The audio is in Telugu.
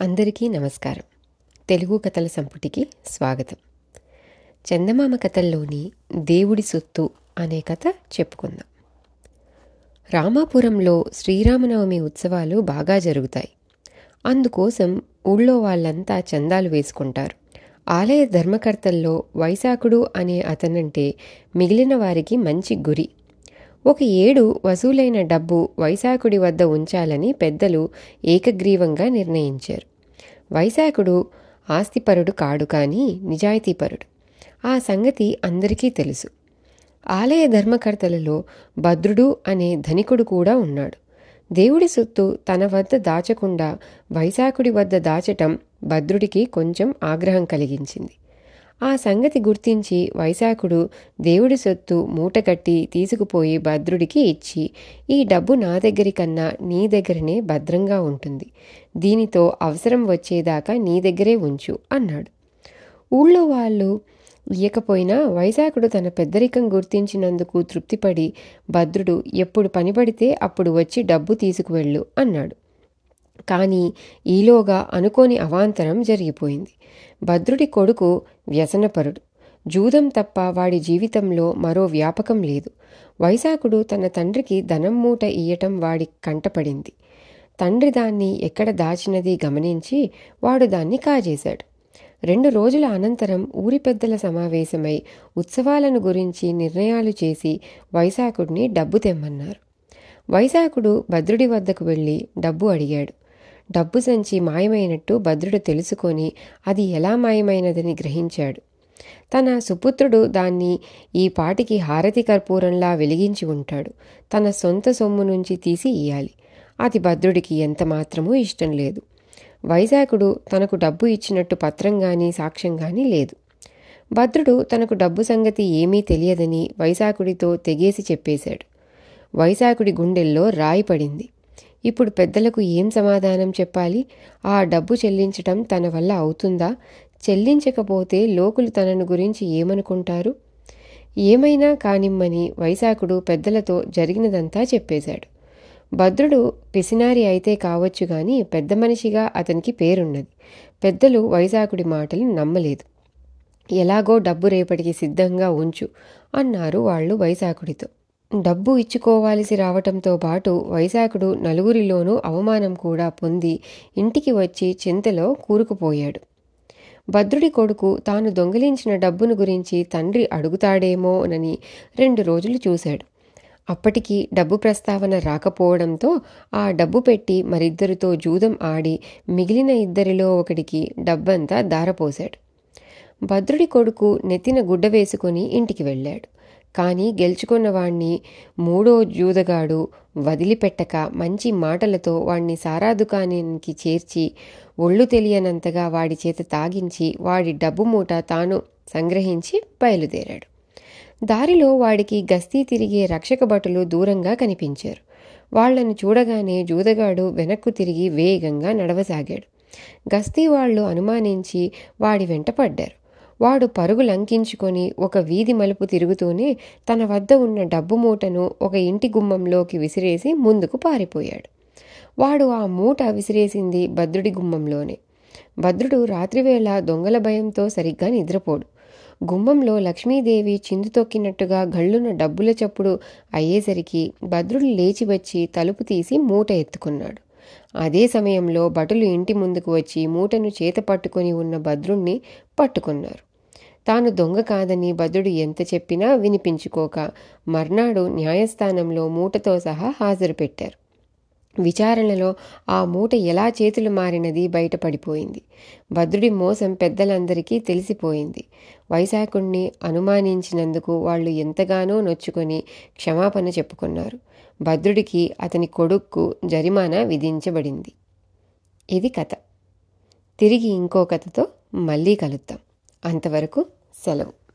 అందరికీ నమస్కారం. తెలుగు కథల సంపుటికి స్వాగతం. చందమామ కథల్లోని దేవుడి సొత్తు అనే కథ చెప్పుకుందాం. రామాపురంలో శ్రీరామనవమి ఉత్సవాలు బాగా జరుగుతాయి. అందుకోసం ఊళ్ళో వాళ్ళంతా చందాలు వేసుకుంటారు. ఆలయ ధర్మకర్తల్లో వైశాఖుడు అనే అతనంటే మిగిలిన వారికి మంచి గురి. ఒక ఏడు వసూలైన డబ్బు వైశాఖుడి వద్ద ఉంచాలని పెద్దలు ఏకగ్రీవంగా నిర్ణయించారు. వైశాఖుడు ఆస్తిపరుడు కాడు కానీ నిజాయితీపరుడు. ఆ సంగతి అందరికీ తెలుసు. ఆలయ ధర్మకర్తలలో భద్రుడు అనే ధనికుడు కూడా ఉన్నాడు. దేవుడి సొత్తు తన వద్ద దాచకుండా వైశాఖుడి వద్ద దాచటం భద్రుడికి కొంచెం ఆగ్రహం కలిగించింది. ఆ సంగతి గుర్తించి వైశాఖుడు దేవుడి సొత్తు మూటగట్టి తీసుకుపోయి భద్రుడికి ఇచ్చి ఈ డబ్బు నా దగ్గరికన్నా నీ దగ్గరనే భద్రంగా ఉంటుంది. దీనితో అవసరం వచ్చేదాకా నీ దగ్గరే ఉంచు అన్నాడు. ఊళ్ళో వాళ్ళు ఇయ్యకపోయినా వైశాఖుడు తన పెద్దరికం గుర్తించినందుకు తృప్తిపడి భద్రుడు ఎప్పుడు పనిపడితే అప్పుడు వచ్చి డబ్బు తీసుకువెళ్ళు అన్నాడు. కానీ ఈలోగా అనుకోని అవాంతరం జరిగిపోయింది. భద్రుడి కొడుకు వ్యసనపరుడు. జూదం తప్ప వాడి జీవితంలో మరో వ్యాపకం లేదు. వైశాఖుడు తన తండ్రికి ధనం మూట ఇయ్యటం వాడి కంటపడింది. తండ్రి దాన్ని ఎక్కడ దాచినది గమనించి వాడు దాన్ని కాజేశాడు. రెండు రోజుల అనంతరం ఊరి పెద్దల సమావేశమై ఉత్సవాలను గురించి నిర్ణయాలు చేసి వైశాఖుడిని డబ్బు తెమ్మన్నారు. వైశాఖుడు భద్రుడి వద్దకు వెళ్ళి డబ్బు అడిగాడు. డబ్బు సంచి మాయమైనట్టు భద్రుడు తెలుసుకొని అది ఎలా మాయమైనదని గ్రహించాడు. తన సుపుత్రుడు దాన్ని ఈ పాటికి హారతి కర్పూరంలా వెలిగించి ఉంటాడు. తన సొంత సొమ్ము నుంచి తీసి ఇయ్యాలి. అది భద్రుడికి ఎంత మాత్రమూ ఇష్టం లేదు. వైజాగుడు తనకు డబ్బు ఇచ్చినట్టు పత్రం గాని సాక్ష్యం గాని లేదు. భద్రుడు తనకు డబ్బు సంగతి ఏమీ తెలియదని వైశాఖుడితో తెగేసి చెప్పేశాడు. వైశాఖుడి గుండెల్లో రాయి పడింది. ఇప్పుడు పెద్దలకు ఏం సమాధానం చెప్పాలి? ఆ డబ్బు చెల్లించటం తన వల్ల అవుతుందా? చెల్లించకపోతే లోకులు తనను గురించి ఏమనుకుంటారు? ఏమైనా కానిమ్మని వైశాఖుడు పెద్దలతో జరిగినదంతా చెప్పేశాడు. భద్రుడు పిసినారి అయితే కావచ్చు గాని పెద్ద మనిషిగా అతనికి పేరున్నది. పెద్దలు వైశాఖుడి మాటలు నమ్మలేదు. ఎలాగో డబ్బు రేపటికి సిద్ధంగా ఉంచు అన్నారు వాళ్ళు వైశాఖుడితో. డబ్బు ఇచ్చుకోవాల్సి రావటంతో పాటు వైశాఖుడు నలుగురిలోనూ అవమానం కూడా పొంది ఇంటికి వచ్చి చింతలో కూరుకుపోయాడు. భద్రుడి కొడుకు తాను దొంగిలించిన డబ్బును గురించి తండ్రి అడుగుతాడేమోనని రెండు రోజులు చూశాడు. అప్పటికి డబ్బు ప్రస్తావన రాకపోవడంతో ఆ డబ్బు పెట్టి మరిద్దరితో జూదం ఆడి మిగిలిన ఇద్దరిలో ఒకడికి డబ్బంతా దారపోశాడు. భద్రుడి కొడుకు నెత్తిన గుడ్డ వేసుకుని ఇంటికి వెళ్ళాడు. కానీ గెలుచుకున్నవాణ్ణి మూడో జూదగాడు వదిలిపెట్టక మంచి మాటలతో వాణ్ణి సారా దుకాణానికి చేర్చి ఒళ్ళు తెలియనంతగా వాడి చేత తాగించి వాడి డబ్బు మూట తాను సంగ్రహించి బయలుదేరాడు. దారిలో వాడికి గస్తీ తిరిగే రక్షక భటులు దూరంగా కనిపించారు. వాళ్ళను చూడగానే జూదగాడు వెనక్కు తిరిగి వేగంగా నడవసాగాడు. గస్తీ వాళ్ళు అనుమానించి వాడి వెంట పడ్డారు. వాడు పరుగు లంకించుకొని ఒక వీధి మలుపు తిరుగుతూనే తన వద్ద ఉన్న డబ్బు మూటను ఒక ఇంటి గుమ్మంలోకి విసిరేసి ముందుకు పారిపోయాడు. వాడు ఆ మూట విసిరేసింది భద్రుడి గుమ్మంలోనే. భద్రుడు రాత్రివేళ దొంగల భయంతో సరిగ్గా నిద్రపోడు. గుమ్మంలో లక్ష్మీదేవి చిందు తొక్కినట్టుగా గళ్ళున డబ్బుల చప్పుడు అయ్యేసరికి భద్రుడు లేచి వచ్చి తలుపు తీసి మూట ఎత్తుకున్నాడు. అదే సమయంలో భటులు ఇంటి ముందుకు వచ్చి మూటను చేత పట్టుకొని ఉన్న భద్రుణ్ణి పట్టుకున్నారు. తాను దొంగ కాదని భద్రుడు ఎంత చెప్పినా వినిపించుకోక మర్నాడు న్యాయస్థానంలో మూటతో సహా హాజరు పెట్టారు విచారణలో ఆ మూట ఎలా చేతులు మారినది బయటపడిపోయింది. భద్రుడి మోసం పెద్దలందరికీ తెలిసిపోయింది. వైశాఖుణ్ణి అనుమానించినందుకు వాళ్ళు ఎంతగానో నొచ్చుకొని క్షమాపణ చెప్పుకున్నారు. భద్రుడికి అతని కొడుక్కు జరిమానా విధించబడింది. ఇది కథ. తిరిగి ఇంకో కథతో మళ్ళీ కలుద్దాం. అంతవరకు సెలవు.